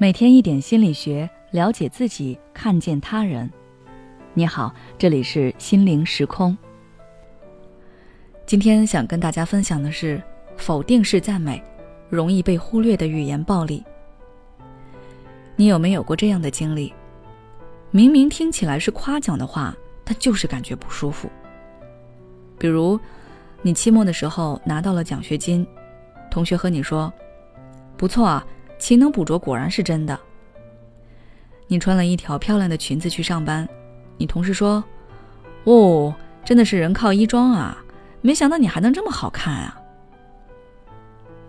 每天一点心理学，了解自己，看见他人。你好，这里是心灵时空。今天想跟大家分享的是，否定式赞美容易被忽略的语言暴力。你有没有过这样的经历？明明听起来是夸奖的话，但就是感觉不舒服。比如，你期末的时候拿到了奖学金，同学和你说：“不错啊。”勤能补拙果然是真的。你穿了一条漂亮的裙子去上班，你同事说：“哦，真的是人靠衣装啊！没想到你还能这么好看啊！”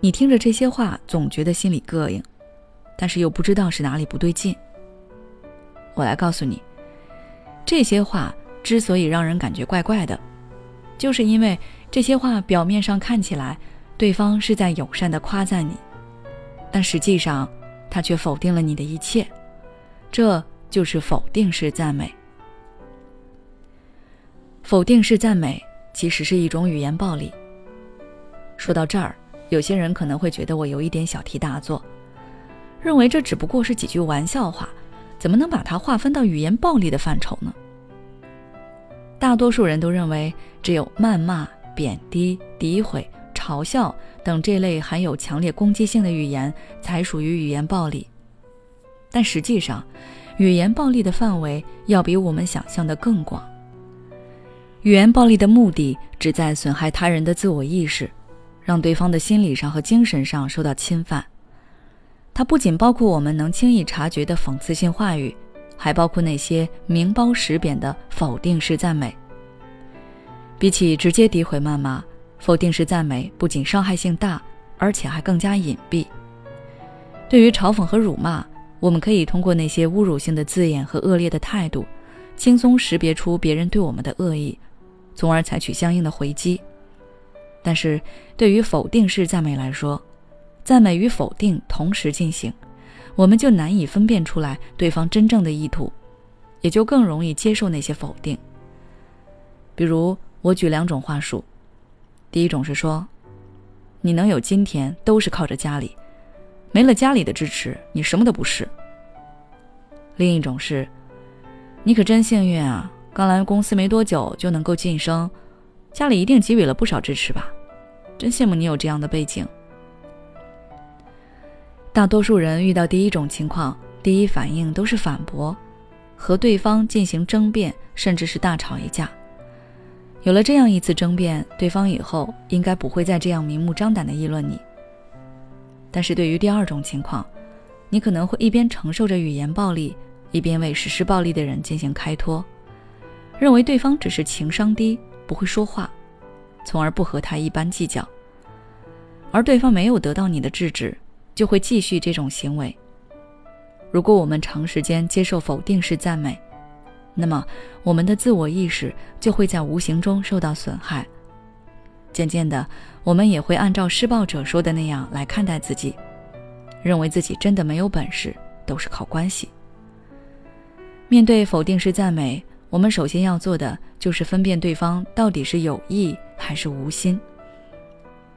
你听着这些话，总觉得心里膈应，但是又不知道是哪里不对劲。我来告诉你，这些话之所以让人感觉怪怪的，就是因为这些话表面上看起来，对方是在友善的夸赞你。但实际上，他却否定了你的一切，这就是否定式赞美。否定式赞美其实是一种语言暴力。说到这儿，有些人可能会觉得我有一点小题大做，认为这只不过是几句玩笑话，怎么能把它划分到语言暴力的范畴呢？大多数人都认为，只有谩骂、贬低、诋毁。嘲笑等这类含有强烈攻击性的语言才属于语言暴力，但实际上，语言暴力的范围要比我们想象的更广。语言暴力的目的旨在损害他人的自我意识，让对方的心理上和精神上受到侵犯。它不仅包括我们能轻易察觉的讽刺性话语，还包括那些明褒实贬的否定式赞美。比起直接诋毁谩骂。否定式赞美不仅伤害性大，而且还更加隐蔽。对于嘲讽和辱骂，我们可以通过那些侮辱性的字眼和恶劣的态度，轻松识别出别人对我们的恶意，从而采取相应的回击。但是，对于否定式赞美来说，赞美与否定同时进行，我们就难以分辨出来对方真正的意图，也就更容易接受那些否定。比如，我举两种话术。第一种是说，你能有今天都是靠着家里，没了家里的支持，你什么都不是。另一种是，你可真幸运啊，刚来公司没多久就能够晋升，家里一定给予了不少支持吧？真羡慕你有这样的背景。大多数人遇到第一种情况，第一反应都是反驳，和对方进行争辩，甚至是大吵一架。有了这样一次争辩，对方以后应该不会再这样明目张胆的议论你。但是对于第二种情况，你可能会一边承受着语言暴力，一边为实施暴力的人进行开脱，认为对方只是情商低，不会说话，从而不和他一般计较。而对方没有得到你的制止，就会继续这种行为。如果我们长时间接受否定式赞美，那么，我们的自我意识就会在无形中受到损害。渐渐的，我们也会按照施暴者说的那样来看待自己，认为自己真的没有本事，都是靠关系。面对否定式赞美，我们首先要做的就是分辨对方到底是有意还是无心。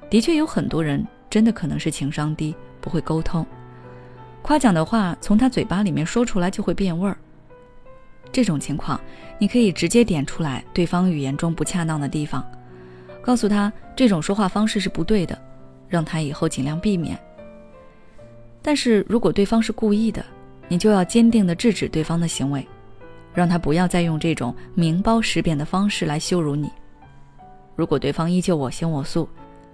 的确，有很多人真的可能是情商低，不会沟通，夸奖的话从他嘴巴里面说出来就会变味儿。这种情况，你可以直接点出来对方语言中不恰当的地方，告诉他这种说话方式是不对的，让他以后尽量避免。但是如果对方是故意的，你就要坚定地制止对方的行为，让他不要再用这种明褒实贬的方式来羞辱你。如果对方依旧我行我素，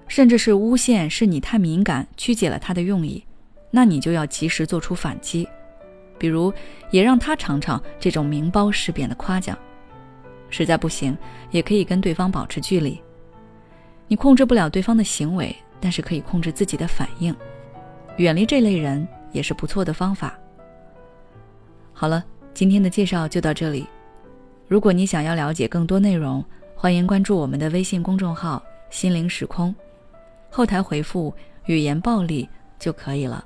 甚至是诬陷是你太敏感曲解了他的用意，那你就要及时做出反击。比如，也让他尝尝这种明褒实贬的夸奖。实在不行，也可以跟对方保持距离。你控制不了对方的行为，但是可以控制自己的反应。远离这类人也是不错的方法。好了，今天的介绍就到这里。如果你想要了解更多内容，欢迎关注我们的微信公众号“心灵时空”，后台回复“语言暴力”就可以了。